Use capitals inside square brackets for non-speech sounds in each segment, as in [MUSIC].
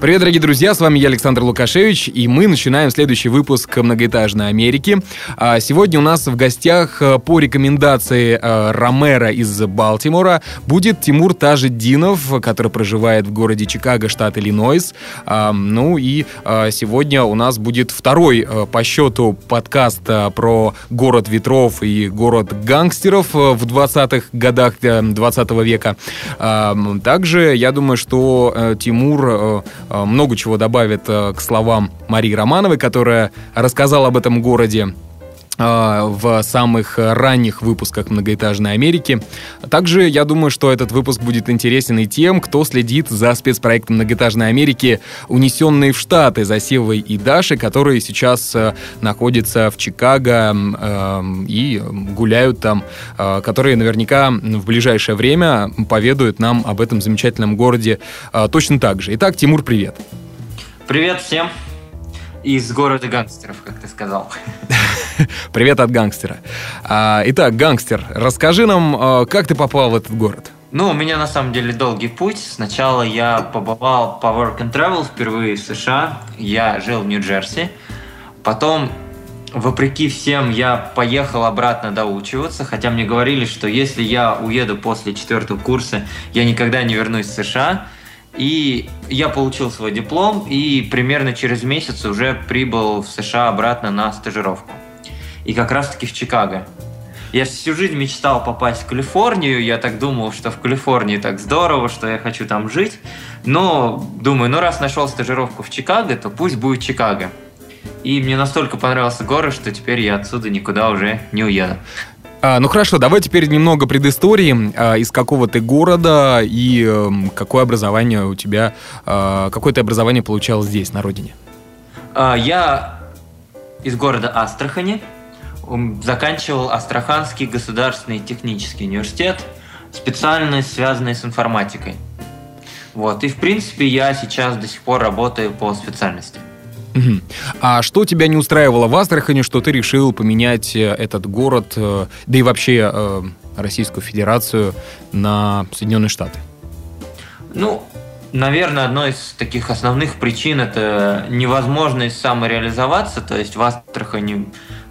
Привет, дорогие друзья, с вами я, Александр Лукашевич, и мы начинаем следующий выпуск «Многоэтажной Америки». А сегодня у нас в гостях э, по рекомендации э, Ромера из Балтимора будет Тимур Тажиддинов, который проживает в городе Чикаго, штат Иллинойс. А, ну и э, сегодня у нас будет второй по счету подкаст про город ветров и город гангстеров в 20-х годах 20 века. А, также я думаю, что Тимур Э, много чего добавит э, к словам Марии Романовой, которая рассказала об этом городе. э, в самых ранних выпусках «Многоэтажной Америки». Также я думаю, что этот выпуск будет интересен и тем, кто следит за спецпроектом «Многоэтажной Америки», унесенные в Штаты за Севой и Дашей, которые сейчас находятся в Чикаго э, и гуляют там, э, которые наверняка в ближайшее время поведают нам об этом замечательном городе э, точно так же. Итак, Тимур, привет. Привет всем из города гангстеров, как ты сказал. [LAUGHS] Привет от гангстера. А, итак, гангстер, расскажи нам, а, как ты попал в этот город? Ну, у меня на самом деле долгий путь. Сначала я побывал по work and travel впервые в США. Я жил в Нью-Джерси. Потом, вопреки всем, я поехал обратно доучиваться, хотя мне говорили, что если я уеду после четвертого курса, я никогда не вернусь в США. И я получил свой диплом и примерно через месяц уже прибыл в США обратно на стажировку. И как раз-таки в Чикаго. Я всю жизнь мечтал попасть в Калифорнию. Я так думал, что в Калифорнии так здорово, что я хочу там жить. Но думаю, ну раз нашел стажировку в Чикаго, то пусть будет Чикаго. И мне настолько понравился город, что теперь я отсюда никуда уже не уеду. А, ну хорошо, давай теперь немного предыстории. А, из какого ты города и а, какое образование у тебя, а, какое ты образование получал здесь, на родине? А, я из города Астрахани. Заканчивал Астраханский государственный технический университет, специальность, связанная с информатикой. Вот. И, в принципе, я сейчас до сих пор работаю по специальности. Угу. А что тебя не устраивало в Астрахани, что ты решил поменять э, этот город, э, да и вообще э, Российскую Федерацию на Соединенные Штаты? Ну, наверное, одной из таких основных причин это невозможность самореализоваться. То есть в Астрахани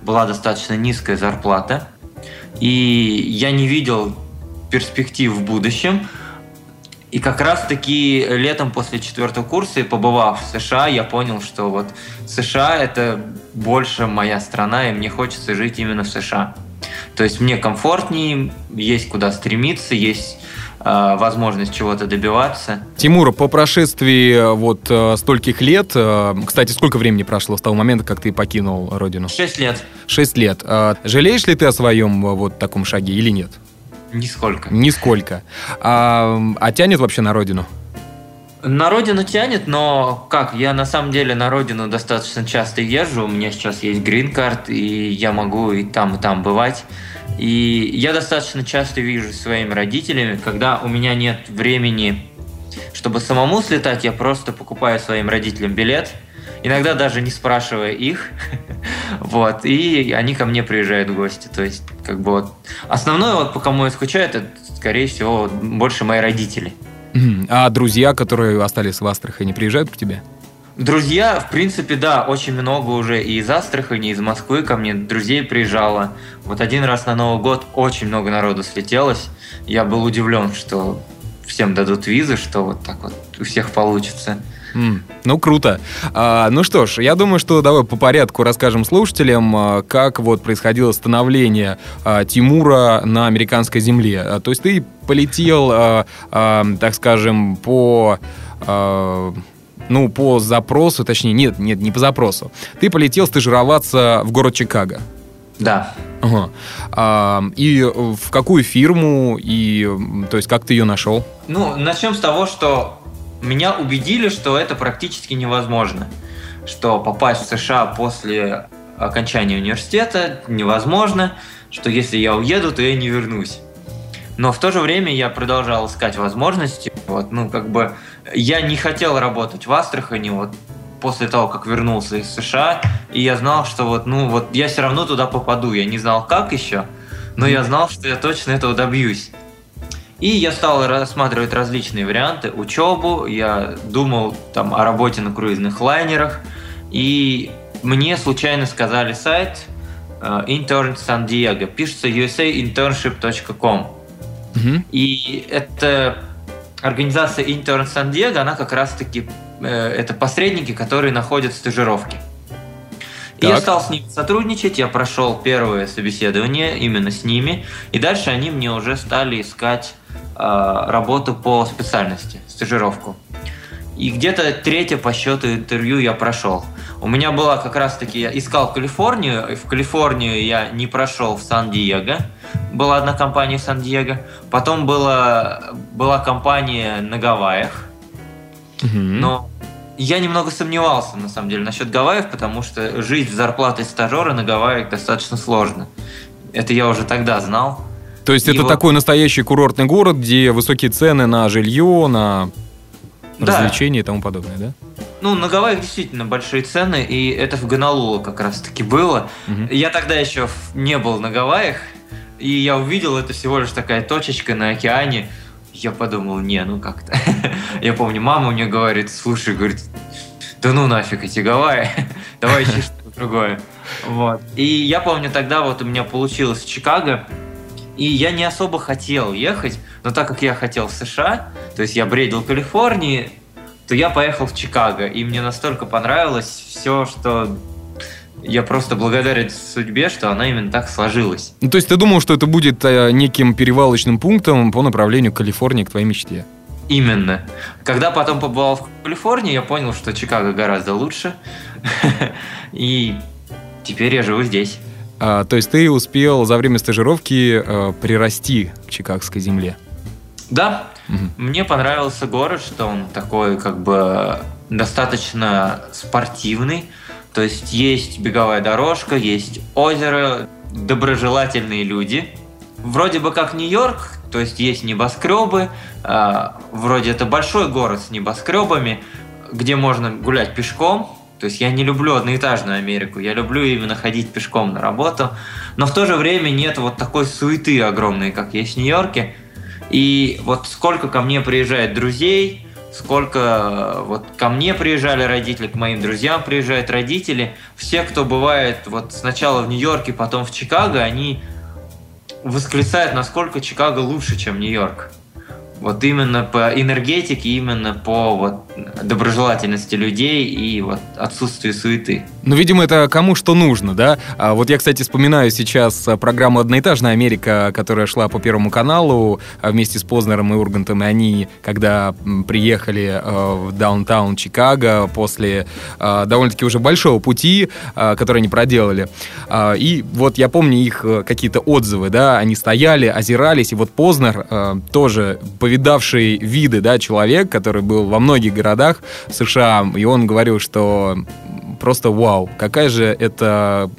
была достаточно низкая зарплата, и я не видел перспектив в будущем. И как раз-таки летом после четвертого курса, побывав в США, я понял, что вот США — это больше моя страна, и мне хочется жить именно в США. То есть мне комфортнее, есть куда стремиться, есть возможность чего-то добиваться. Тимур, по прошествии э, вот э, стольких лет, э, кстати, сколько времени прошло с того момента, как ты покинул родину? Шесть лет. Шесть лет. Жалеешь ли ты о своем вот таком шаге или нет? Нисколько. Нисколько. А, а тянет вообще на родину? На родину тянет, но как, я на самом деле на родину достаточно часто езжу, у меня сейчас есть грин-карт, и я могу и там, и там бывать. И я достаточно часто вижу своими родителями, когда у меня нет времени, чтобы самому слетать, я просто покупаю своим родителям билет – иногда даже не спрашивая их, [LAUGHS] вот, и они ко мне приезжают в гости, то есть, как бы вот, основное, вот, по кому я скучаю, это, скорее всего, больше мои родители. А друзья, которые остались в Астрахани, приезжают к тебе? Друзья, в принципе, да, очень много уже и из Астрахани, и из Москвы ко мне друзей приезжало. Вот один раз на Новый год очень много народу слетелось. Я был удивлен, что всем дадут визы, что вот так вот у всех получится. Mm, ну, круто. А, ну что ж, я думаю, что давай по порядку расскажем слушателям, а, как вот происходило становление а, Тимура на американской земле. А, то есть ты полетел, а, а, так скажем, по... А, ну, по запросу, точнее, нет, нет, не по запросу. Ты полетел стажироваться в город Чикаго. Да. Ага. А, и в какую фирму, и то есть как ты ее нашел? Ну, начнем с того, что меня убедили, что это практически невозможно. Что попасть в США после окончания университета невозможно, что если я уеду, то я не вернусь. Но в то же время я продолжал искать возможности. Вот, ну, как бы я не хотел работать в Астрахани вот после того, как вернулся из США, и я знал, что вот, ну, вот я все равно туда попаду. Я не знал, как еще, но я знал, что я точно этого добьюсь. И я стал рассматривать различные варианты, учебу, я думал там о работе на круизных лайнерах, и мне случайно сказали сайт uh, Intern San Diego, пишется usainternship.com. Угу. И это организация Intern San Diego, она как раз-таки э, это посредники, которые находят стажировки. И я стал с ними сотрудничать, я прошел первое собеседование именно с ними, и дальше они мне уже стали искать э, работу по специальности, стажировку. И где-то третье по счету интервью я прошел. У меня была как раз-таки, я искал Калифорнию, в Калифорнию я не прошел в Сан-Диего. Была одна компания в Сан-Диего. Потом была, была компания на Гавайях. Угу. Но я немного сомневался, на самом деле, насчет Гавайев, потому что жить в зарплатой стажера на Гавайях достаточно сложно. Это я уже тогда знал. То есть и это вот... такой настоящий курортный город, где высокие цены на жилье, на да. развлечения и тому подобное, да? Ну, на Гавайях действительно большие цены, и это в Гонолулу как раз-таки было. Угу. Я тогда еще не был на Гавайях, и я увидел, это всего лишь такая точечка на океане. Я подумал, не, ну как-то. [LAUGHS] я помню, мама мне говорит, слушай, говорит, да ну нафиг эти Гавайи, [LAUGHS] давай ищи что-то другое. Вот. И я помню, тогда вот у меня получилось в Чикаго, и я не особо хотел ехать, но так как я хотел в США, то есть я бредил Калифорнии, то я поехал в Чикаго, и мне настолько понравилось все, что я просто благодарен судьбе, что она именно так сложилась. Ну, то есть ты думал, что это будет э, неким перевалочным пунктом по направлению Калифорнии к твоей мечте? Именно. Когда потом побывал в Калифорнии, я понял, что Чикаго гораздо лучше. [LAUGHS] И теперь я живу здесь. А, то есть ты успел за время стажировки э, прирасти к чикагской земле? Да. Угу. Мне понравился город, что он такой как бы достаточно спортивный. То есть есть беговая дорожка, есть озеро, доброжелательные люди. Вроде бы как Нью-Йорк, то есть есть небоскребы, э, вроде это большой город с небоскребами, где можно гулять пешком, то есть я не люблю одноэтажную Америку, я люблю именно ходить пешком на работу, но в то же время нет вот такой суеты огромной, как есть в Нью-Йорке. И вот сколько ко мне приезжает друзей, сколько вот ко мне приезжали родители, к моим друзьям приезжают родители, все, кто бывает вот сначала в Нью-Йорке, потом в Чикаго, они восклицают, насколько Чикаго лучше, чем Нью-Йорк. Вот именно по энергетике, именно по вот доброжелательности людей и вот отсутствию суеты. Ну, видимо, это кому что нужно, да? А вот я, кстати, вспоминаю сейчас а, программу «Одноэтажная Америка», которая шла по Первому каналу а, вместе с Познером и Ургантом, и они, когда приехали в даунтаун Чикаго после довольно-таки уже большого пути, который они проделали, и вот я помню их э, какие-то отзывы, да, они стояли, озирались, и вот Познер тоже повидавший виды, да, человек, который был во многих городах США, и он говорил, что просто вау, какая же это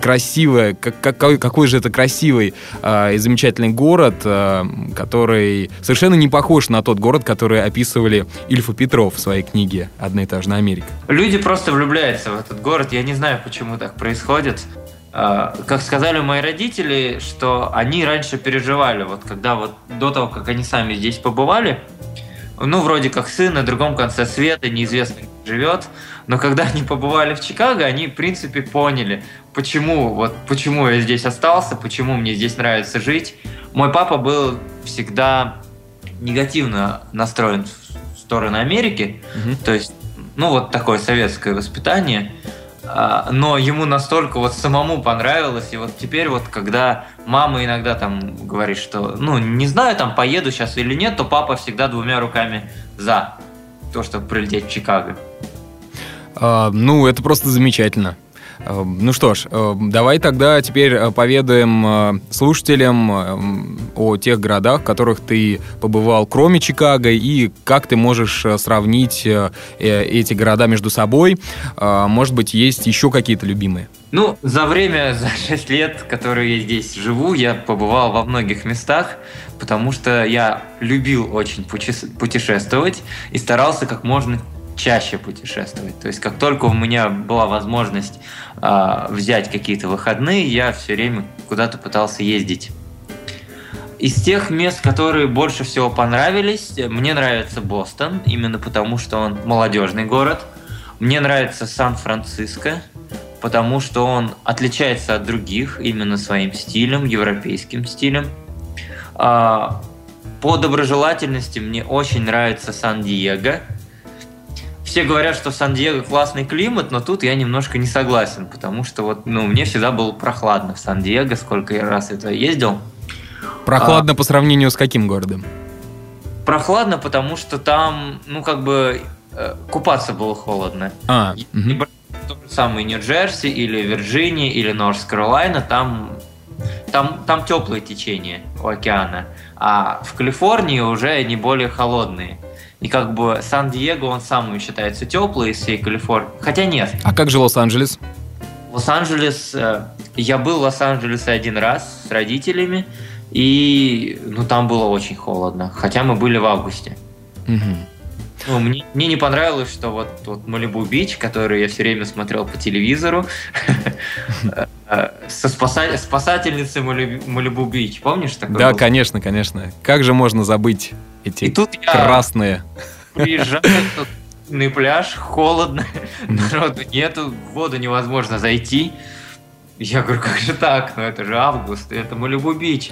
красивая, как, какой же это красивый э, и замечательный город, э, который совершенно не похож на тот город, который описывали Ильф и Петров в своей книге «Одноэтажная Америка». Люди просто влюбляются в этот город, я не знаю, почему так происходит. А, как сказали мои родители, что они раньше переживали, вот когда вот до того, как они сами здесь побывали, ну, вроде как сын на другом конце света, неизвестно живет, но когда они побывали в Чикаго, они, в принципе, поняли, почему, вот, почему я здесь остался, почему мне здесь нравится жить. Мой папа был всегда негативно настроен в сторону Америки, угу. то есть, ну, вот такое советское воспитание – но ему настолько вот самому понравилось, и вот теперь вот, когда мама иногда там говорит, что, ну, не знаю, там, поеду сейчас или нет, то папа всегда двумя руками за то, чтобы прилететь в Чикаго. А, ну, это просто замечательно. Ну что ж, давай тогда теперь поведаем слушателям о тех городах, в которых ты побывал, кроме Чикаго, и как ты можешь сравнить эти города между собой. Может быть, есть еще какие-то любимые? Ну, за время, [LAUGHS] за 6 лет, которые я здесь живу, я побывал во многих местах, потому что я любил очень путешествовать и старался как можно чаще путешествовать. То есть как только у меня была возможность э, взять какие-то выходные, я все время куда-то пытался ездить. Из тех мест, которые больше всего понравились, мне нравится Бостон, именно потому что он молодежный город. Мне нравится Сан-Франциско, потому что он отличается от других именно своим стилем, европейским стилем. А, по доброжелательности мне очень нравится Сан-Диего. Все говорят, что в Сан-Диего классный климат, но тут я немножко не согласен, потому что вот, ну, мне всегда было прохладно в Сан-Диего, сколько я раз это ездил. Прохладно а, по сравнению с каким городом? Прохладно, потому что там, ну, как бы, э, купаться было холодно. А, угу тот же самый Нью-Джерси или Вирджиния или Норс-Каролайна, там, там, там теплые течения у океана, а в Калифорнии уже не более холодные. И как бы Сан-Диего, он самый считается теплый из всей Калифорнии. Хотя нет. А как же Лос-Анджелес? Лос-Анджелес... Э, я был в Лос-Анджелесе один раз с родителями, и ну, там было очень холодно. Хотя мы были в августе. Угу. Ну, мне, мне не понравилось, что вот, вот Малибу Бич, который я все время смотрел по телевизору, [LAUGHS] со спасательницей Малибу Бич, помнишь такое? Да, конечно, конечно. Как же можно забыть эти красные? Приезжаю, на [LAUGHS] пляж, холодно, народу нету, в воду невозможно зайти. Я говорю, как же так? Ну это же август, это Малибу Бич.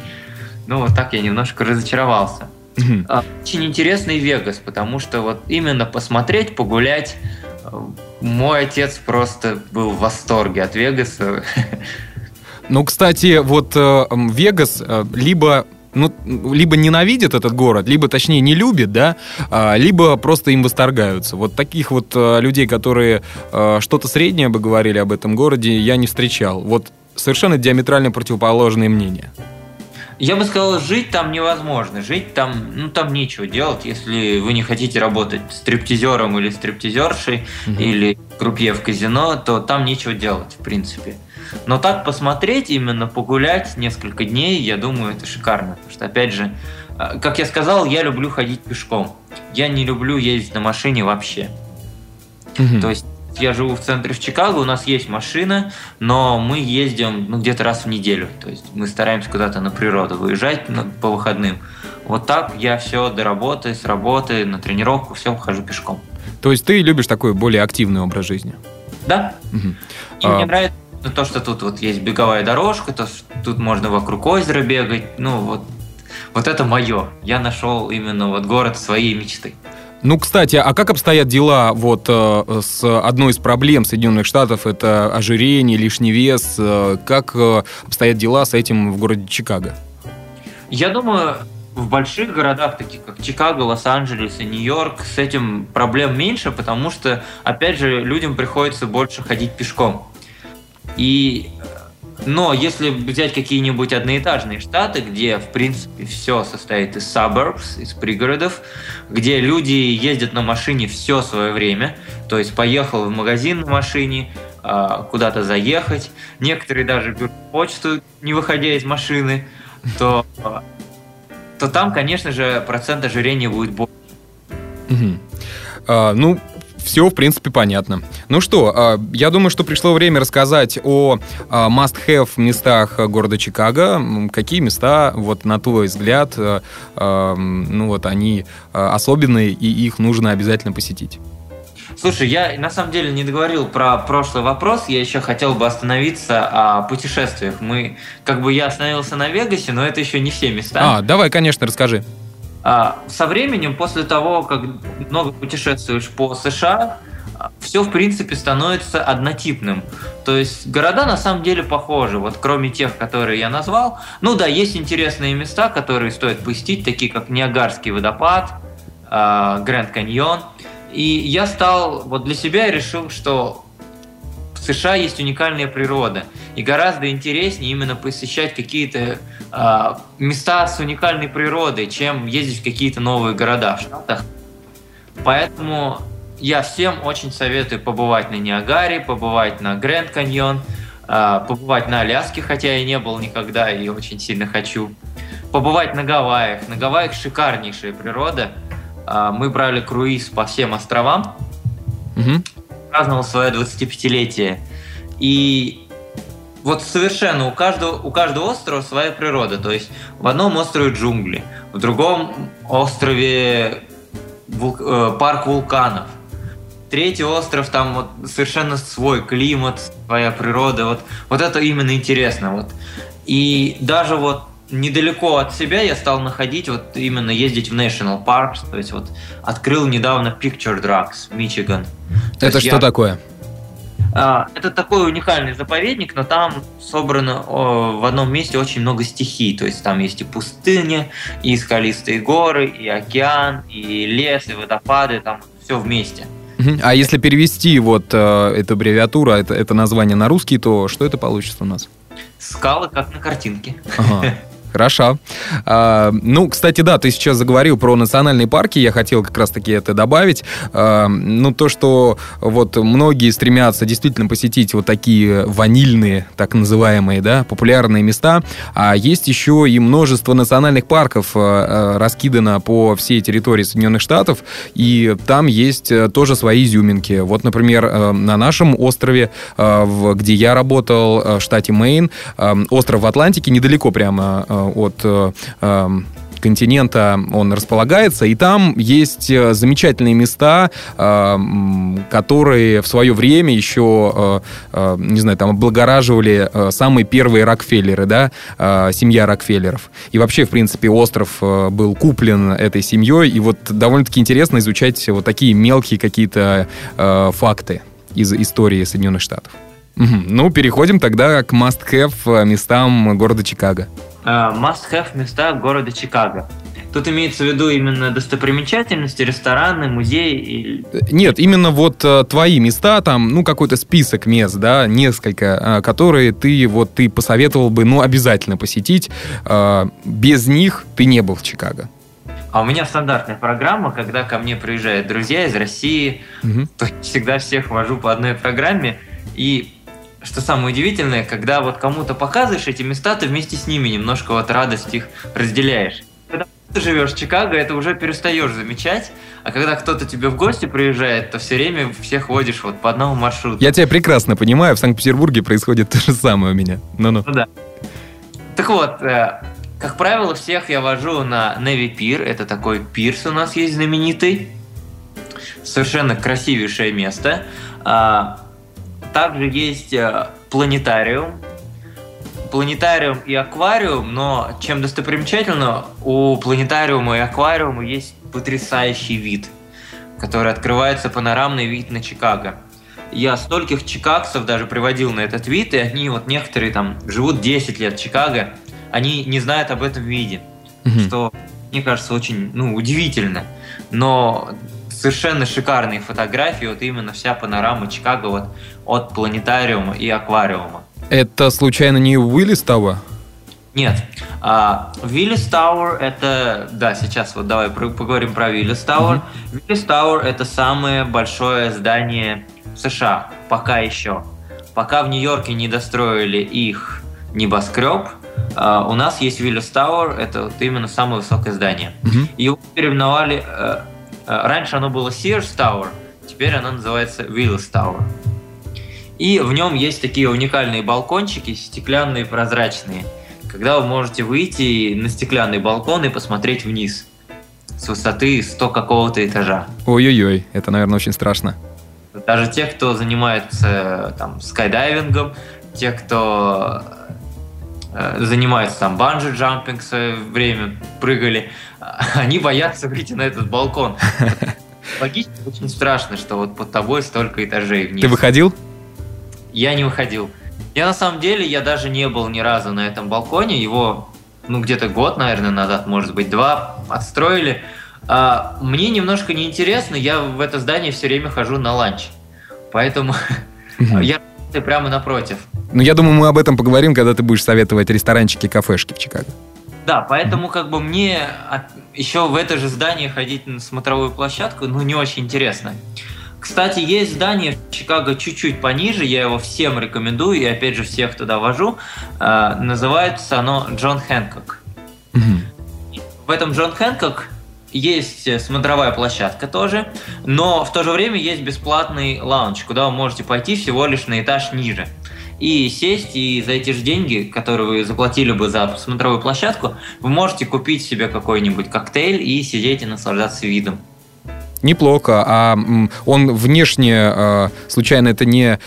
Ну вот так я немножко разочаровался. Mm-hmm. Очень интересный Вегас, потому что вот именно посмотреть, погулять, мой отец просто был в восторге от Вегаса. Ну, кстати, вот э, Вегас э, либо ну, либо ненавидит этот город, либо, точнее, не любит, да, а, либо просто им восторгаются. Вот таких вот э, людей, которые э, что-то среднее бы говорили об этом городе, я не встречал. Вот совершенно диаметрально противоположные мнения. Я бы сказал, жить там невозможно. Жить там, ну там нечего делать, если вы не хотите работать стриптизером или стриптизершей, угу. или крупье в казино, то там нечего делать, в принципе. Но так посмотреть, именно погулять несколько дней, я думаю, это шикарно. Потому что, опять же, э, как я сказал, я люблю ходить пешком. Я не люблю ездить на машине вообще. Угу. То есть я живу в центре в Чикаго, у нас есть машина, но мы ездим ну, где-то раз в неделю. То есть мы стараемся куда-то на природу выезжать ну, по выходным. Вот так я все до работы, с работы, на тренировку, все хожу пешком. То есть ты любишь такой более активный образ жизни? Да. Угу. И а... мне нравится то, что тут вот есть беговая дорожка, то, что тут можно вокруг озера бегать. Ну, вот, вот это мое. Я нашел именно вот город своей мечты. Ну, кстати, а как обстоят дела вот э, с одной из проблем Соединенных Штатов, это ожирение, лишний вес, э, как э, обстоят дела с этим в городе Чикаго? Я думаю, в больших городах, таких как Чикаго, Лос-Анджелес и Нью-Йорк, с этим проблем меньше, потому что, опять же, людям приходится больше ходить пешком. И но если взять какие-нибудь одноэтажные штаты, где, в принципе, все состоит из suburbs, из пригородов, где люди ездят на машине все свое время, то есть поехал в магазин на машине, а, куда-то заехать, некоторые даже берут почту, не выходя из машины, то, то там, конечно же, процент ожирения будет больше. Угу. Ну, все, в принципе, понятно. Ну что, а, я думаю, что пришло время рассказать о а, must-have местах города Чикаго. Какие места, вот на твой взгляд, а, ну вот они особенные, и их нужно обязательно посетить? Слушай, я на самом деле не договорил про прошлый вопрос. Я еще хотел бы остановиться о путешествиях. Мы, как бы я остановился на Вегасе, но это еще не все места. А, давай, конечно, расскажи. А, со временем, после того, как много путешествуешь по США, все, в принципе, становится однотипным. То есть города на самом деле похожи, вот кроме тех, которые я назвал. Ну да, есть интересные места, которые стоит посетить, такие как Ниагарский водопад, а, Гранд Каньон. И я стал, вот для себя решил, что США есть уникальная природа. И гораздо интереснее именно посещать какие-то э, места с уникальной природой, чем ездить в какие-то новые города в Штатах. Поэтому я всем очень советую побывать на Ниагаре, побывать на Гранд Каньон, э, побывать на Аляске, хотя я не был никогда и очень сильно хочу. Побывать на Гавайях. На Гавайях шикарнейшая природа. Э, мы брали круиз по всем островам. Угу праздновал свое 25-летие. И вот совершенно у каждого, у каждого острова своя природа. То есть в одном острове джунгли, в другом острове вул, э, парк вулканов. Третий остров, там вот совершенно свой климат, своя природа. Вот, вот это именно интересно. Вот. И даже вот недалеко от себя я стал находить, вот именно ездить в National Parks, то есть вот открыл недавно Picture Drugs, Мичиган. Это что я... такое? А, это такой уникальный заповедник, но там собрано в одном месте очень много стихий. То есть там есть и пустыня, и скалистые горы, и океан, и лес, и водопады, там все вместе. А если перевести вот э, эту аббревиатуру, это, это название на русский, то что это получится у нас? Скалы, как на картинке. Ага. [LAUGHS] Хорошо. А, ну, кстати, да, ты сейчас заговорил про национальные парки, я хотел как раз-таки это добавить. А, ну, то, что вот многие стремятся действительно посетить вот такие ванильные, так называемые, да, популярные места, а есть еще и множество национальных парков а, а раскидано по всей территории Соединенных Штатов, и там есть э, тоже свои изюминки. Вот, например, э, на нашем острове, э, где я работал, в штате Мэйн, остров в Атлантике, недалеко прямо от э, эм, континента он располагается, и там есть э, замечательные места, э, которые в свое время еще, не знаю, там облагораживали самые первые Рокфеллеры, да, семья Рокфеллеров. И вообще, в принципе, остров был куплен этой семьей, и вот довольно-таки интересно изучать вот такие мелкие какие-то факты из истории Соединенных Штатов. Ну, переходим тогда к must-have местам города Чикаго. Uh, must-have места города Чикаго. Тут имеется в виду именно достопримечательности, рестораны, музеи? Или... Нет, именно вот э, твои места, там, ну, какой-то список мест, да, несколько, э, которые ты вот ты посоветовал бы, ну, обязательно посетить. Э, без них ты не был в Чикаго. А у меня стандартная программа, когда ко мне приезжают друзья из России, угу. то всегда всех вожу по одной программе, и что самое удивительное, когда вот кому-то показываешь эти места, ты вместе с ними немножко вот радость их разделяешь. Когда ты живешь в Чикаго, это уже перестаешь замечать, а когда кто-то тебе в гости приезжает, то все время всех водишь вот по одному маршруту. Я тебя прекрасно понимаю, в Санкт-Петербурге происходит то же самое у меня. Ну-ну. Ну да. Так вот, э, как правило, всех я вожу на Неви Пир. Это такой пирс у нас есть знаменитый. Совершенно красивейшее место. Также есть э, планетариум. Планетариум и аквариум, но чем достопримечательно, у планетариума и аквариума есть потрясающий вид, который открывается панорамный вид на Чикаго. Я стольких чикагцев даже приводил на этот вид, и они вот некоторые там живут 10 лет в Чикаго, они не знают об этом виде, mm-hmm. что мне кажется очень ну, удивительно. Но совершенно шикарные фотографии, вот именно вся панорама Чикаго вот от планетариума и аквариума. Это случайно не Уиллис Тауэр? Нет. Виллис Тауэр это... Да, сейчас вот давай поговорим про Виллис Тауэр. Виллис Тауэр это самое большое здание США. Пока еще. Пока в Нью-Йорке не достроили их небоскреб, Uh, у нас есть Виллис Тауэр, это вот именно самое высокое здание. Uh-huh. Его переименовали uh, раньше оно было Sears Tower, теперь оно называется Willis Tower. И в нем есть такие уникальные балкончики, стеклянные, прозрачные. Когда вы можете выйти на стеклянный балкон и посмотреть вниз с высоты 100 какого-то этажа. Ой-ой-ой, это, наверное, очень страшно. Даже те, кто занимается там скайдайвингом, те, кто э, занимается там банджи-джампинг в свое время, прыгали, [LAUGHS] они боятся выйти на этот балкон. [LAUGHS] Логично, очень страшно, что вот под тобой столько этажей вниз. Ты выходил? Я не выходил. Я на самом деле, я даже не был ни разу на этом балконе. Его, ну, где-то год, наверное, назад, может быть, два отстроили. А, мне немножко неинтересно, я в это здание все время хожу на ланч. Поэтому [LAUGHS] я прямо напротив. Ну, я думаю, мы об этом поговорим, когда ты будешь советовать ресторанчики, кафешки в Чикаго. Да, поэтому как бы мне еще в это же здание ходить на смотровую площадку, ну, не очень интересно. Кстати, есть здание в Чикаго чуть-чуть пониже, я его всем рекомендую, и опять же всех туда вожу. Э, называется оно Джон Хэнкок. В этом Джон Хэнкок есть смотровая площадка тоже, но в то же время есть бесплатный лаунж, куда вы можете пойти всего лишь на этаж ниже и сесть, и за эти же деньги, которые вы заплатили бы за смотровую площадку, вы можете купить себе какой-нибудь коктейль и сидеть и наслаждаться видом. Неплохо. А он внешне, а, случайно, это не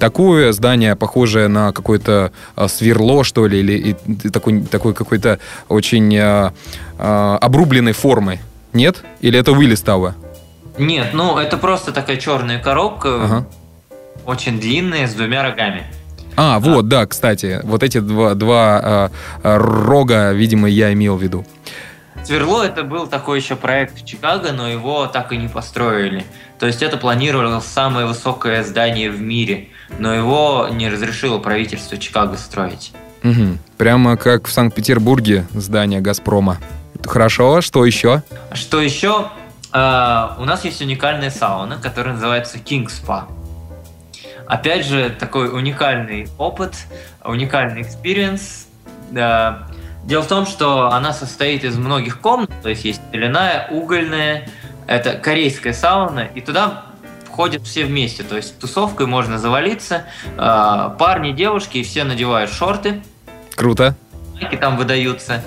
такое здание, похожее на какое-то а, сверло, что ли, или такой, такой какой-то очень а, обрубленной формы? Нет? Или это вылистало? Нет, ну это просто такая черная коробка, ага. очень длинная, с двумя рогами. А, вот, да, кстати, вот эти два, два э, рога, видимо, я имел в виду. Сверло это был такой еще проект в Чикаго, но его так и не построили. То есть это планировалось самое высокое здание в мире, но его не разрешило правительство Чикаго строить. Угу. Прямо как в Санкт-Петербурге здание Газпрома. Хорошо, что еще? Что еще? Uh, у нас есть уникальная сауна, которая называется King Spa. Опять же, такой уникальный опыт, уникальный experience. Дело в том, что она состоит из многих комнат, то есть есть соляная, угольная, это корейская сауна, и туда входят все вместе, то есть тусовкой можно завалиться, а, парни, девушки, все надевают шорты. Круто. Там выдаются.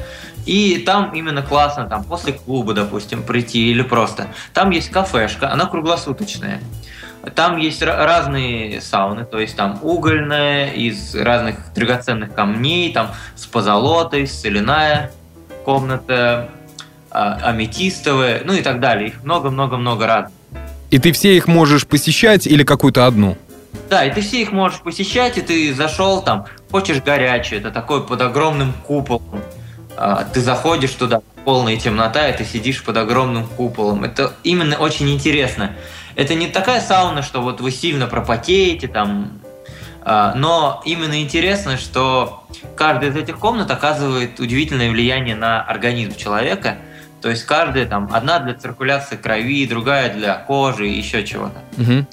И там именно классно, там после клуба, допустим, прийти или просто. Там есть кафешка, она круглосуточная. Там есть разные сауны, то есть там угольная, из разных драгоценных камней, там с позолотой, соляная комната, а, аметистовая, ну и так далее. Их много-много-много разных. И ты все их можешь посещать или какую-то одну? Да, и ты все их можешь посещать, и ты зашел там, хочешь горячее, это такой под огромным куполом. А, ты заходишь туда, полная темнота, и ты сидишь под огромным куполом. Это именно очень интересно. Это не такая сауна, что вот вы сильно пропотеете там, а, но именно интересно, что каждая из этих комнат оказывает удивительное влияние на организм человека. То есть каждая там одна для циркуляции крови, другая для кожи и еще чего-то. Угу.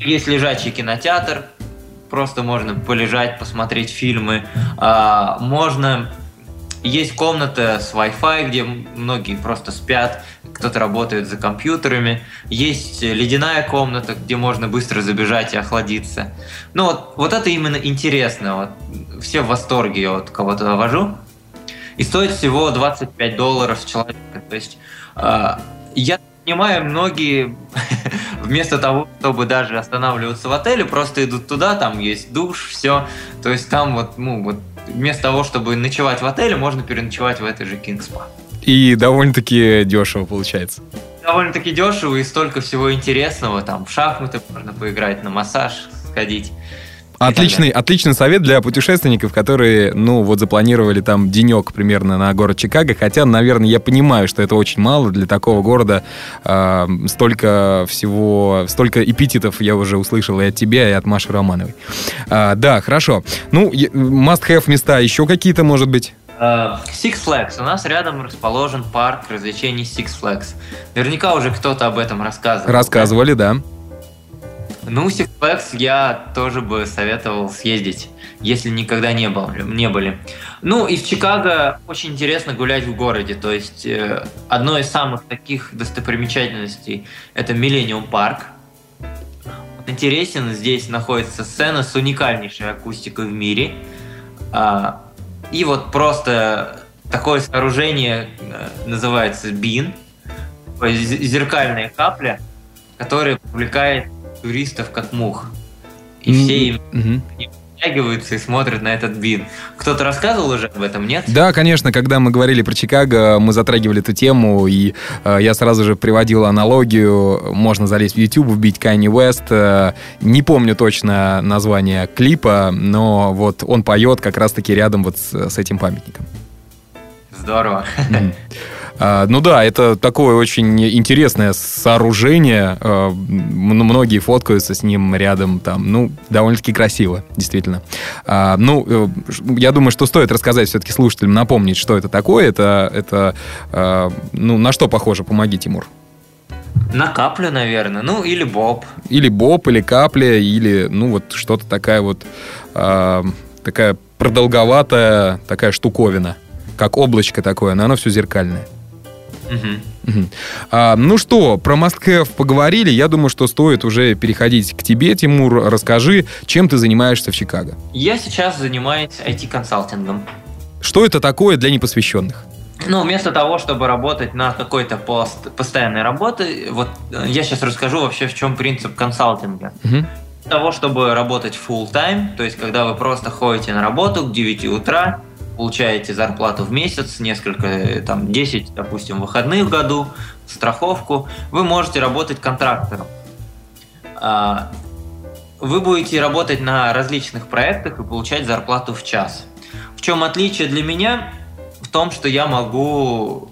Есть лежачий кинотеатр, просто можно полежать, посмотреть фильмы. А, можно есть комната с Wi-Fi, где многие просто спят, кто-то работает за компьютерами. Есть ледяная комната, где можно быстро забежать и охладиться. Ну вот, вот это именно интересно. Вот, все в восторге, я вот кого-то вожу. И стоит всего 25 долларов с человека. То есть э, я понимаю, многие [LAUGHS] вместо того, чтобы даже останавливаться в отеле, просто идут туда, там есть душ, все. То есть там вот, ну, вот вместо того, чтобы ночевать в отеле, можно переночевать в этой же Spa. И довольно-таки дешево получается. Довольно-таки дешево и столько всего интересного. Там в шахматы можно поиграть, на массаж сходить. Отличный, отличный совет для путешественников, которые, ну, вот запланировали там денек примерно на город Чикаго. Хотя, наверное, я понимаю, что это очень мало для такого города. Э, столько всего, столько эпитетов я уже услышал и от тебя, и от Маши Романовой. Э, да, хорошо. Ну, must-have места еще какие-то, может быть? Uh, Six Flags. У нас рядом расположен парк развлечений Six Flags. Наверняка уже кто-то об этом рассказывал. Рассказывали, да. да. Ну, Six Flags я тоже бы советовал съездить, если никогда не, был, не были. Ну, и в Чикаго очень интересно гулять в городе. То есть, э, одно из самых таких достопримечательностей – это Миллениум парк. Интересен, здесь находится сцена с уникальнейшей акустикой в мире. А, и вот просто такое сооружение э, называется бин, зеркальная капля, которая привлекает туристов как мух. И mm-hmm. все им mm-hmm. И смотрят на этот бин. Кто-то рассказывал уже об этом, нет? Да, конечно, когда мы говорили про Чикаго, мы затрагивали эту тему, и э, я сразу же приводил аналогию. Можно залезть в YouTube, вбить Kanye West. Э, не помню точно название клипа, но вот он поет как раз-таки рядом вот с, с этим памятником. Здорово. Mm-hmm. А, ну да, это такое очень интересное сооружение. А, многие фоткаются с ним рядом там. Ну, довольно-таки красиво, действительно. А, ну, э, я думаю, что стоит рассказать все-таки слушателям, напомнить, что это такое. Это, это ну, на что похоже? Помоги, Тимур. На каплю, наверное. Ну, или боб. Или боб, или капля, или, ну, вот что-то такая вот... Такая продолговатая такая штуковина. Как облачко такое, но оно все зеркальное. Угу. Угу. А, ну что, про Must поговорили. Я думаю, что стоит уже переходить к тебе, Тимур. Расскажи, чем ты занимаешься в Чикаго? Я сейчас занимаюсь IT-консалтингом. Что это такое для непосвященных? Ну, вместо того, чтобы работать на какой-то пост, постоянной работе, вот э, я сейчас расскажу вообще, в чем принцип консалтинга. Угу. Того, чтобы работать full time, то есть когда вы просто ходите на работу к 9 утра, получаете зарплату в месяц, несколько, э, там, 10, допустим, выходных в году, страховку, вы можете работать контрактором. А, вы будете работать на различных проектах и получать зарплату в час. В чем отличие для меня? В том, что я могу...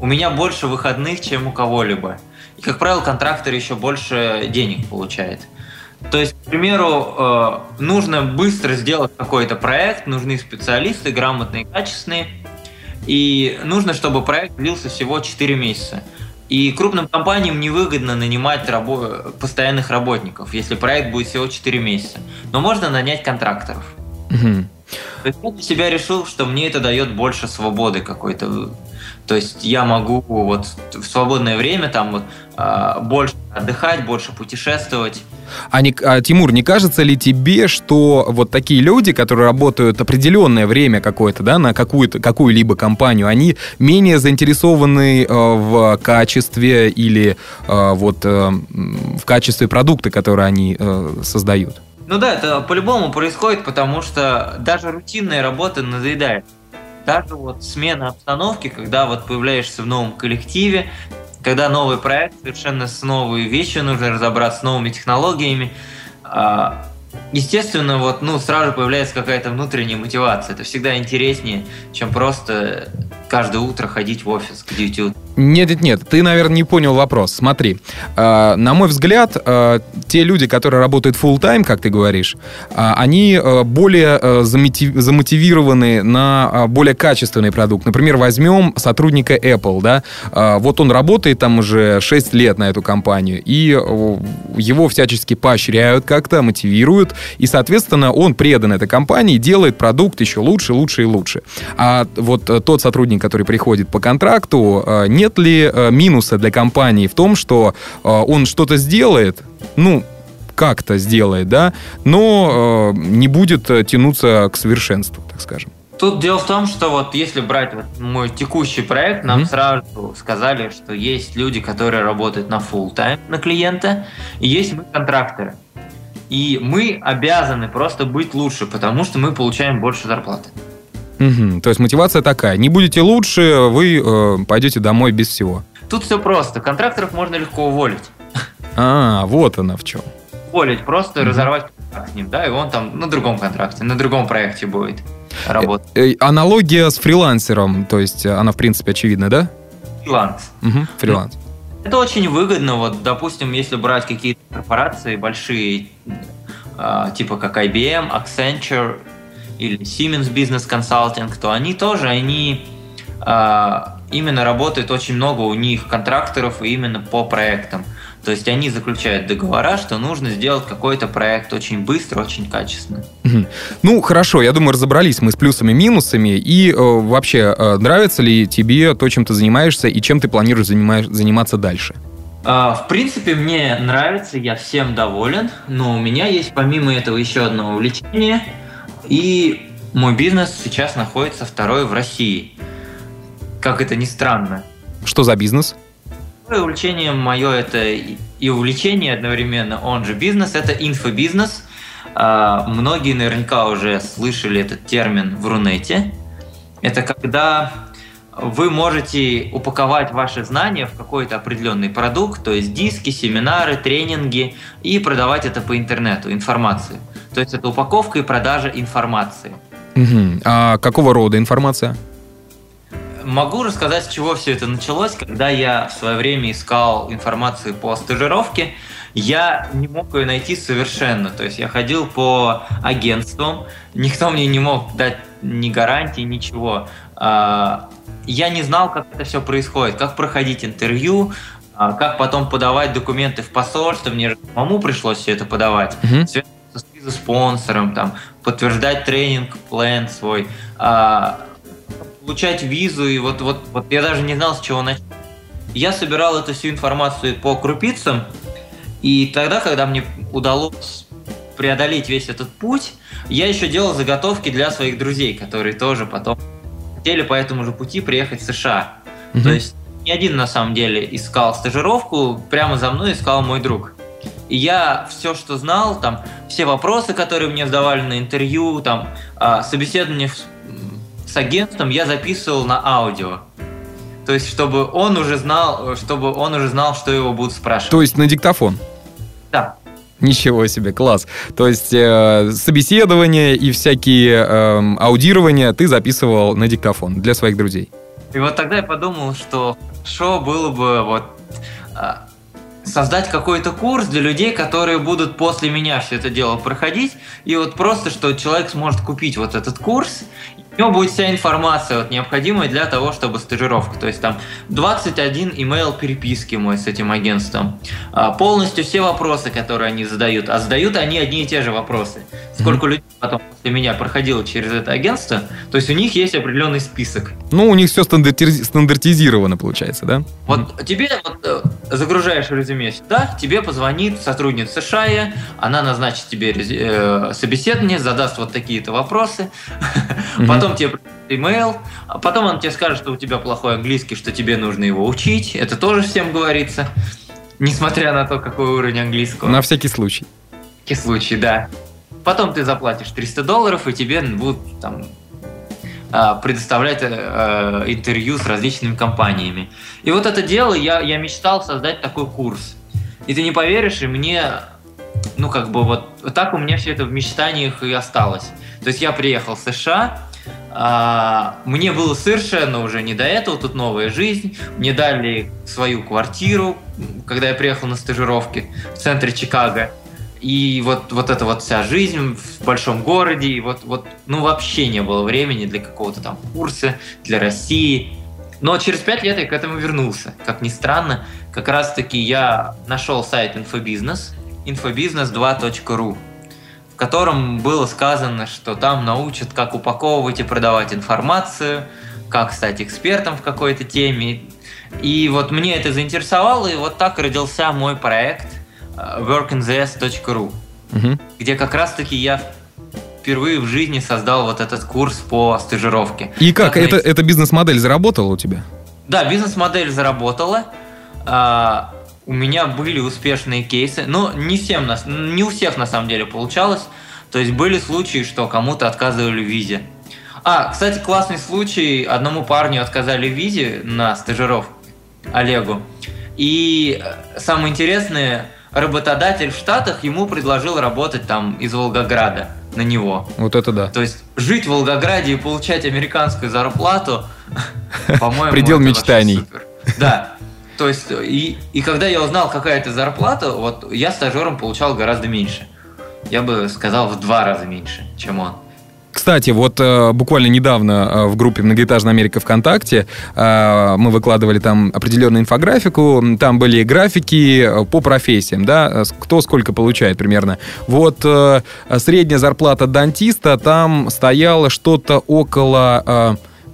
У меня больше выходных, чем у кого-либо. И, как правило, контрактор еще больше денег получает. То есть, к примеру, э, нужно быстро сделать какой-то проект, нужны специалисты, грамотные, качественные, и нужно, чтобы проект длился всего 4 месяца. И крупным компаниям невыгодно нанимать рабо- постоянных работников, если проект будет всего 4 месяца. Но можно нанять контракторов. Угу. То есть я для себя решил, что мне это дает больше свободы какой-то. То есть я могу вот в свободное время там вот, а, больше отдыхать, больше путешествовать. А, не, а, Тимур, не кажется ли тебе, что вот такие люди, которые работают определенное время какое-то, да, на какую-то, какую-либо компанию, они менее заинтересованы э, в качестве или э, вот э, в качестве продукта, который они э, создают? Ну да, это по-любому происходит, потому что даже рутинная работа надоедает. Даже вот смена обстановки, когда вот появляешься в новом коллективе, когда новый проект, совершенно с новой вещью нужно разобраться, с новыми технологиями, а, естественно, вот, ну, сразу появляется какая-то внутренняя мотивация. Это всегда интереснее, чем просто каждое утро ходить в офис к 9 утра. Нет, нет, нет, ты, наверное, не понял вопрос. Смотри, э, на мой взгляд, э, те люди, которые работают full time, как ты говоришь, э, они э, более э, замотив, замотивированы на э, более качественный продукт. Например, возьмем сотрудника Apple, да, э, вот он работает там уже 6 лет на эту компанию, и э, его всячески поощряют как-то, мотивируют, и, соответственно, он предан этой компании, делает продукт еще лучше, лучше и лучше. А вот э, тот сотрудник, который приходит по контракту, э, нет ли э, минуса для компании в том, что он что-то сделает, ну, как-то сделает, да, но э, не будет тянуться к совершенству, так скажем. Тут дело в том, что вот если брать вот мой текущий проект, нам Мгм. сразу сказали, что есть люди, которые работают на full time на клиента, и есть мы контракторы. И мы обязаны просто быть лучше, потому что мы получаем больше зарплаты. Мгм. То есть мотивация такая, не будете лучше, вы э, пойдете домой без всего. Тут все просто. Контракторов можно легко уволить. А, вот она в чем. Уволить, просто Мгм. разорвать контракт с ним, да, и он там на другом контракте, на другом проекте будет работать. Э, аналогия с фрилансером, то есть э, она, в принципе, очевидна, да? Фриланс. Мгм, фриланс. Это очень выгодно, вот, допустим, если брать какие-то корпорации большие, а, типа как IBM, Accenture или Siemens Business Consulting, то они тоже, они а, именно работают очень много у них контракторов именно по проектам. То есть они заключают договора, что нужно сделать какой-то проект очень быстро, очень качественно. Ну, хорошо, я думаю, разобрались мы с плюсами и минусами. И э, вообще, э, нравится ли тебе то, чем ты занимаешься, и чем ты планируешь занимаешь- заниматься дальше? А, В принципе, мне нравится, я всем доволен, но у меня есть помимо этого еще одно увлечение, и мой бизнес сейчас находится второй в России. Как это ни странно. Что за бизнес? Второе увлечение мое это и увлечение одновременно, он же бизнес, это инфобизнес. А, Многие наверняка уже слышали этот термин в Рунете. Это когда вы можете упаковать ваши знания в какой-то определенный продукт, то есть диски, семинары, тренинги, и продавать это по интернету, информацию. То есть это упаковка и продажа информации. Мгм. А какого рода информация? Могу рассказать, с чего все это началось. Когда я в свое время искал информацию по стажировке, я не мог ее найти совершенно. То есть я ходил по агентствам, никто мне не мог дать ни гарантии, ничего. А, я не знал, как это все происходит, как проходить интервью, а, как потом подавать документы в посольство. Мне же самому пришлось все это подавать. Uh-huh. Связаться с спонсором, там, подтверждать тренинг, план свой, а, получать визу. И вот, вот, вот я даже не знал, с чего начать. Я собирал эту всю информацию по крупицам, и тогда, когда мне удалось преодолеть весь этот путь, я еще делал заготовки для своих друзей, которые тоже потом хотели по этому же пути приехать в США. Mm-hmm. То есть не один на самом деле искал стажировку, прямо за мной искал мой друг. И я все, что знал, там, все вопросы, которые мне задавали на интервью, там, а, собеседование с агентством, я записывал на аудио. То есть, чтобы он уже знал, чтобы он уже знал, что его будут спрашивать. То есть на диктофон? Да. Ничего себе, класс. То есть э, собеседование и всякие э, аудирования ты записывал на диктофон для своих друзей. И вот тогда я подумал, что что было бы вот э, создать какой-то курс для людей, которые будут после меня все это дело проходить, и вот просто, что человек сможет купить вот этот курс у него будет вся информация, вот, необходимая для того, чтобы стажировка. То есть там 21 имейл переписки мой с этим агентством. А, полностью все вопросы, которые они задают. А задают они одни и те же вопросы. Сколько mm-hmm. людей потом после меня проходило через это агентство, то есть у них есть определенный список. Ну, у них все стандарти- стандартизировано, получается, да? Вот mm-hmm. тебе вот, э, загружаешь резюме сюда, тебе позвонит сотрудница Шая, она назначит тебе э, собеседование, задаст вот такие-то вопросы. [LAUGHS] Mm-hmm потом тебе имейл, а потом он тебе скажет, что у тебя плохой английский, что тебе нужно его учить. Это тоже всем говорится, несмотря на то, какой уровень английского. На всякий случай. На всякий случай, да. Потом ты заплатишь 300 долларов, и тебе будут там а, предоставлять э, интервью с различными компаниями. И вот это дело, я, я мечтал создать такой курс. И ты не поверишь, и мне, ну как бы вот, вот так у меня все это в мечтаниях и осталось. То есть я приехал в США, а, мне было совершенно уже не до этого, тут новая жизнь. Мне дали свою квартиру, когда я приехал на стажировки в центре Чикаго. И вот, вот эта вот вся жизнь в большом городе, и вот, вот, ну, вообще не было времени для какого-то там курса, для России. Но через пять лет я к этому вернулся. Как ни странно, как раз-таки я нашел сайт инфобизнес, infobiznes2.ru котором было сказано, что там научат, как упаковывать и продавать информацию, как стать экспертом в какой-то теме. И вот мне это заинтересовало, и вот так родился мой проект workinths.ru, угу. где как раз-таки я впервые в жизни создал вот этот курс по стажировке. И как? как это, эта бизнес-модель заработала у тебя? Да, бизнес-модель заработала. А, у меня были успешные кейсы, но не всем нас, не у всех на самом деле получалось. То есть были случаи, что кому-то отказывали в визе. А, кстати, классный случай. Одному парню отказали в визе на стажировку, Олегу. И э, самое интересное, работодатель в Штатах ему предложил работать там из Волгограда на него. Вот это да. То есть жить в Волгограде и получать американскую зарплату, [LAUGHS] по-моему, предел мечтаний. Да. То есть, и, и когда я узнал, какая это зарплата, вот я стажером получал гораздо меньше. Я бы сказал, в два раза меньше, чем он. Кстати, вот э, буквально недавно э, в группе «Многоэтажная Америка ВКонтакте» э, мы выкладывали там определенную инфографику, там были графики э, по профессиям, да, кто сколько получает примерно. Вот э, средняя зарплата дантиста там стояла что-то около,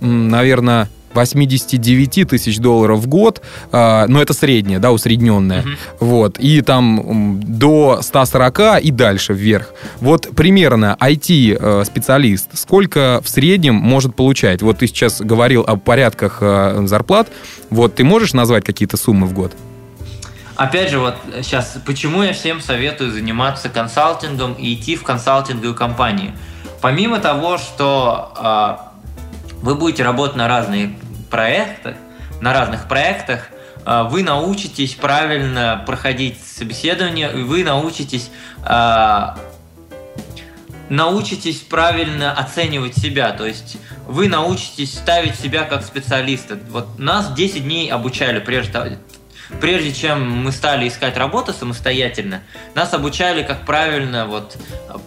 э, наверное, 89 тысяч долларов в год, э, но это средняя, да, усредненная, угу. вот, и там до 140 и дальше вверх. Вот примерно IT-специалист сколько в среднем может получать? Вот ты сейчас говорил о порядках э, зарплат, вот ты можешь назвать какие-то суммы в год? Опять же, вот сейчас, почему я всем советую заниматься консалтингом и идти в консалтинговую компанию? Помимо того, что э, вы будете работать на разные проекты, на разных проектах, а, вы научитесь правильно проходить собеседование, вы научитесь а, научитесь правильно оценивать себя, то есть вы научитесь ставить себя как специалиста. Вот нас 10 дней обучали прежде прежде чем мы стали искать работу самостоятельно, нас обучали, как правильно вот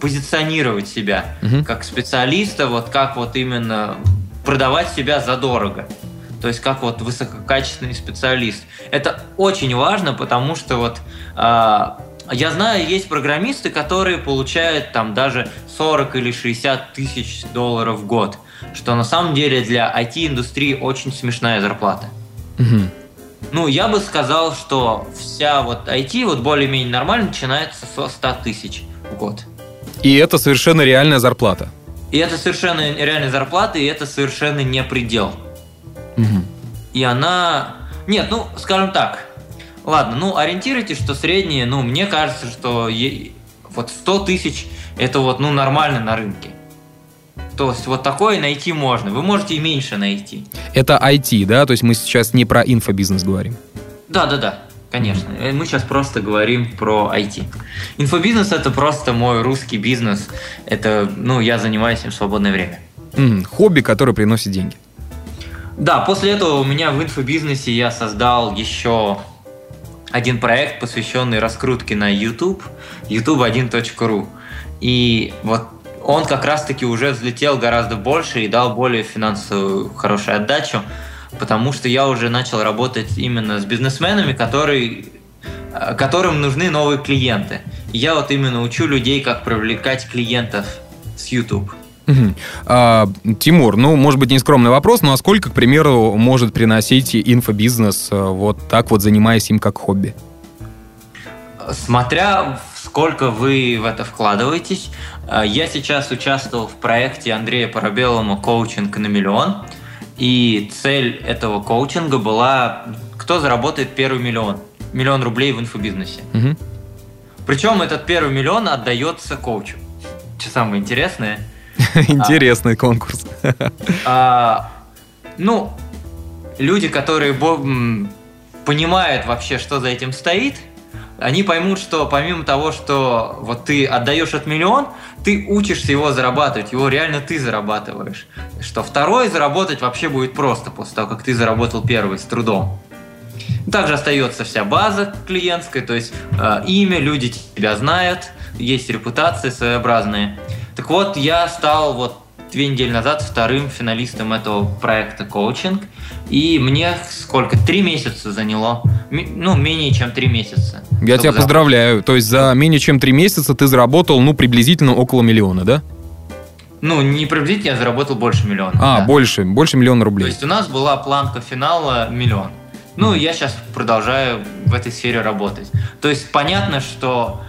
позиционировать себя угу. как специалиста, вот как вот именно продавать себя задорого. То есть как вот высококачественный специалист. Это очень важно, потому что вот э, я знаю, есть программисты, которые получают там даже 40 или 60 тысяч долларов в год, что на самом деле для IT-индустрии очень смешная зарплата. Угу. Ну, я бы сказал, что вся вот IT вот более-менее нормально начинается со 100 тысяч в год. И это совершенно реальная зарплата. И это совершенно реальная зарплата, и это совершенно не предел. Угу. И она... Нет, ну, скажем так, Ладно, ну ориентируйтесь, что среднее, ну мне кажется, что е- вот 100 тысяч это вот ну нормально на рынке. То есть вот такое найти можно. Вы можете и меньше найти. Это IT, да? То есть мы сейчас не про инфобизнес говорим. Да, да, да. Конечно. Mm-hmm. Мы сейчас просто говорим про IT. Инфобизнес это просто мой русский бизнес. Это, ну, я занимаюсь им в свободное время. Хобби, которое приносит деньги. Да, после этого у меня в инфобизнесе я создал еще один проект, посвященный раскрутке на YouTube, youtube1.ru. И вот он как раз-таки уже взлетел гораздо больше и дал более финансовую хорошую отдачу, потому что я уже начал работать именно с бизнесменами, которые, которым нужны новые клиенты. И я вот именно учу людей, как привлекать клиентов с YouTube. А, Тимур, ну, может быть, не скромный вопрос, но а сколько, к примеру, может приносить инфобизнес, э, вот так вот занимаясь им как хобби? Смотря сколько вы в это вкладываетесь. Э, я сейчас участвовал в проекте Андрея Парабеллума «Коучинг на миллион». И цель этого коучинга была, кто заработает первый миллион, миллион рублей в инфобизнесе. Угу. Причем этот первый миллион отдается коучу. Что самое интересное – [LAUGHS] Интересный конкурс. [LAUGHS] А, ну, люди, которые понимают вообще, что за этим стоит, они поймут, что помимо того, что вот ты отдаешь от миллион, ты учишься его зарабатывать, его реально ты зарабатываешь. Что второй заработать вообще будет просто после того, как ты заработал первый с трудом. Также остается вся база клиентская, то есть э, имя, люди тебя знают, есть репутация своеобразная. Так вот, я стал вот две недели назад вторым финалистом этого проекта коучинг. И мне сколько? Три месяца заняло. Ну, менее чем три месяца. Я тебя поздравляю. То есть за менее чем три месяца ты заработал, ну, приблизительно около миллиона, да? Ну, не приблизительно, я заработал больше миллиона. А, да. больше, больше миллиона рублей. То есть у нас была планка финала миллион. Ну, я сейчас продолжаю в этой сфере работать. То есть понятно, что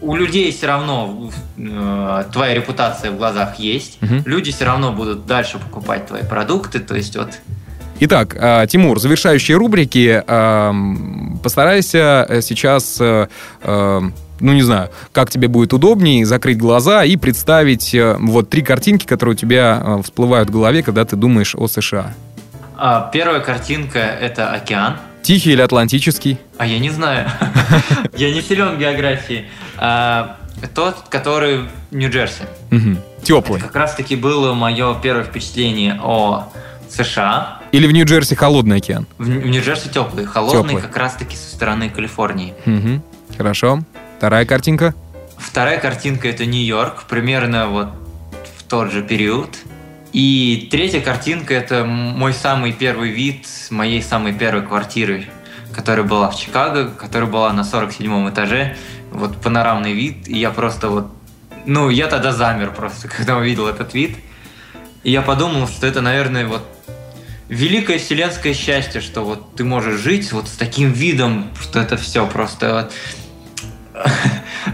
у людей все равно э, твоя репутация в глазах есть. Угу. Люди все равно будут дальше покупать твои продукты. То есть вот Итак, э, Тимур, завершающие рубрики. Э, постарайся э, сейчас, ну не знаю, как тебе будет удобнее, закрыть глаза и представить вот три картинки, которые у тебя всплывают в голове, когда ты думаешь о США. А, первая картинка — это океан. Тихий или Атлантический? А я не знаю. [LAUGHS] Я не силен в географии. А, тот, который в Нью-Джерси. Теплый. Как раз-таки было мое первое впечатление о США. Или в Нью-Джерси холодный океан? В Нью-Джерси теплый. Холодный как раз-таки со стороны Калифорнии. Хорошо. Вторая картинка? Вторая картинка это Нью-Йорк. Примерно вот в тот же период. И третья картинка – это мой самый первый вид моей самой первой квартиры, которая была в Чикаго, которая была на 47 этаже. Вот панорамный вид. И я просто вот... Ну, я тогда замер просто, [LAUGHS] когда увидел этот вид. И я подумал, что это, наверное, вот великое вселенское счастье, что вот ты можешь жить вот с таким видом, что это все просто. [LAUGHS]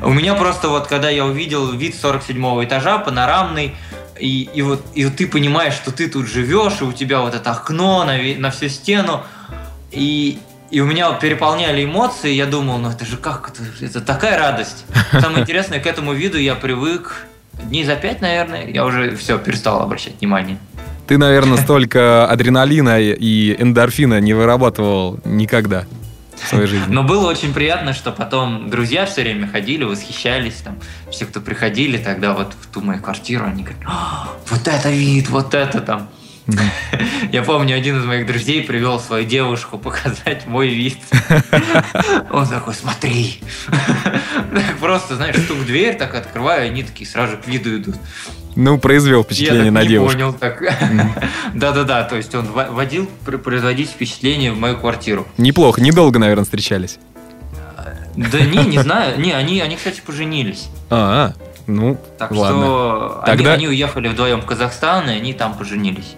У меня просто вот, когда я увидел вид 47 этажа, панорамный, и, и, вот, и ты понимаешь, что ты тут живешь, и у тебя вот это окно на, на всю стену, и, и у меня переполняли эмоции, я думал, ну это же как, это, это такая радость. Самое [LAUGHS] интересное, к этому виду я привык дней за пять, наверное, я уже все, перестал обращать внимание. Ты, наверное, столько адреналина и эндорфина не вырабатывал никогда. в своей жизни. Но было очень приятно, что потом друзья все время ходили, восхищались. Там, все, кто приходили тогда вот в ту мою квартиру, они говорят, «А, вот это вид, вот это там. Я помню, один из моих друзей привел свою девушку показать мой вид. Он такой, смотри. Просто, знаешь, стук в дверь, так открываю, они такие сразу к виду идут. Ну, произвел впечатление на девушку. понял так. Да-да-да, то есть он водил производить впечатление в мою квартиру. Неплохо, недолго, наверное, встречались. Да не, не знаю. Не, они, они, кстати, поженились. А, ну, Так ладно. что Тогда- они, они уехали вдвоем в Казахстан, и они там поженились.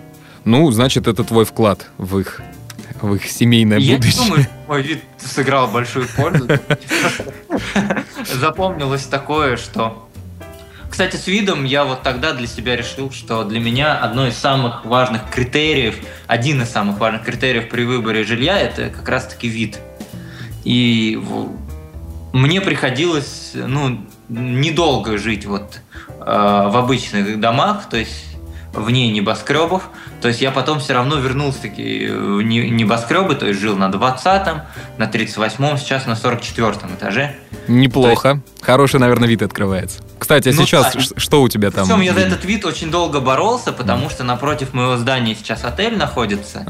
Ну, значит, это твой вклад в их, в их семейное я будущее. думаю, что мой вид сыграл большую пользу. Запомнилось такое, что... Кстати, с видом я вот тогда для себя решил, что для меня одно из самых важных критериев, один из самых важных критериев при выборе жилья, это как раз-таки вид. И мне приходилось, ну, недолго жить вот э, в обычных домах, то есть вне небоскребов. То есть я потом все равно вернулся таки в не- небоскребы, то есть жил на 20-м, на 38-м, сейчас на 44-м этаже. Неплохо. Хороший, наверное, вид открывается. Кстати, а Ну сейчас да. что у тебя там? Причем я за этот вид очень долго боролся, потому что напротив моего здания сейчас отель находится,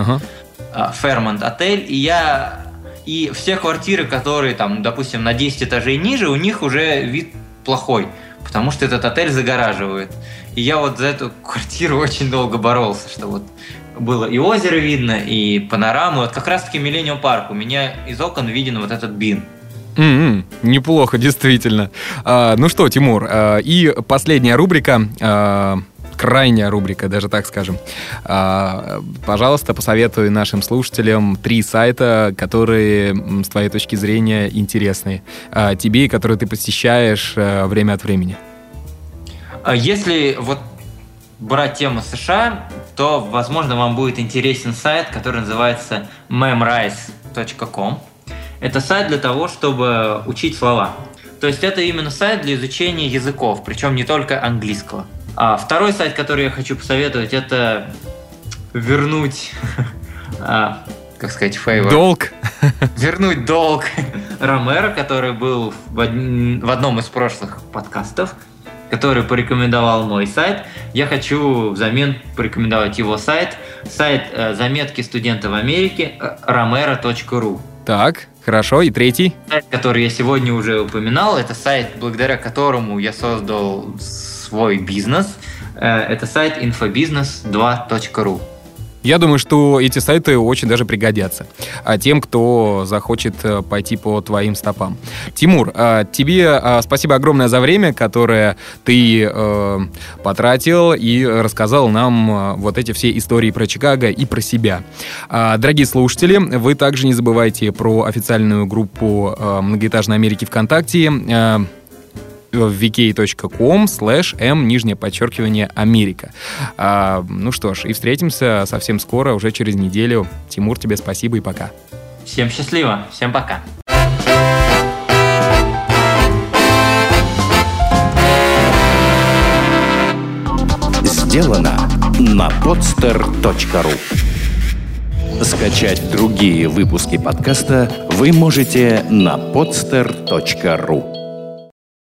а, Fairmont отель, и я и все квартиры, которые там, допустим, на 10 этажей ниже, у них уже вид плохой, потому что этот отель загораживает. И я вот за эту квартиру [LAUGHS] очень долго боролся, что вот было и озеро видно, и панораму. Вот как раз-таки Миллениум Парк. У меня из окон виден вот этот бин. М-м, неплохо, действительно. А, ну что, Тимур, а, и последняя рубрика, а, крайняя рубрика, даже так скажем. А, пожалуйста, посоветуй нашим слушателям три сайта, которые, с твоей точки зрения, интересны а, тебе которые ты посещаешь а, время от времени. А Если вот брать тему США, то, возможно, вам будет интересен сайт, который называется memrise.com. Это сайт для того, чтобы учить слова. То есть это именно сайт для изучения языков, причем не только английского. А второй сайт, который я хочу посоветовать, это вернуть, [LAUGHS] а, как сказать, фейвор. Долг. вернуть долг [LAUGHS] Ромеро, который был в, од- в одном из прошлых подкастов, который порекомендовал мой сайт. Я хочу взамен порекомендовать его сайт. Сайт э, заметки студента в Америке э, romero.ru. Так, хорошо. И третий? Сайт, который я сегодня уже упоминал, это сайт, благодаря которому я создал свой бизнес. Э, Это сайт infobusiness2.ru. Я думаю, что эти сайты очень даже пригодятся а, тем, кто захочет э, пойти по твоим стопам. Тимур, а, тебе а, спасибо огромное за время, которое ты э, потратил и рассказал нам вот эти все истории про Чикаго и про себя. Дорогие слушатели, вы также не забывайте про официальную группу Многоэтажной Америки ВКонтакте. В vk.com slash m, нижнее подчеркивание, Америка. А, ну что ж, и встретимся совсем скоро, уже через неделю. Тимур, тебе спасибо и пока. Всем счастливо, всем пока. Сделано на podster.ru Скачать другие выпуски подкаста вы можете на podster.ru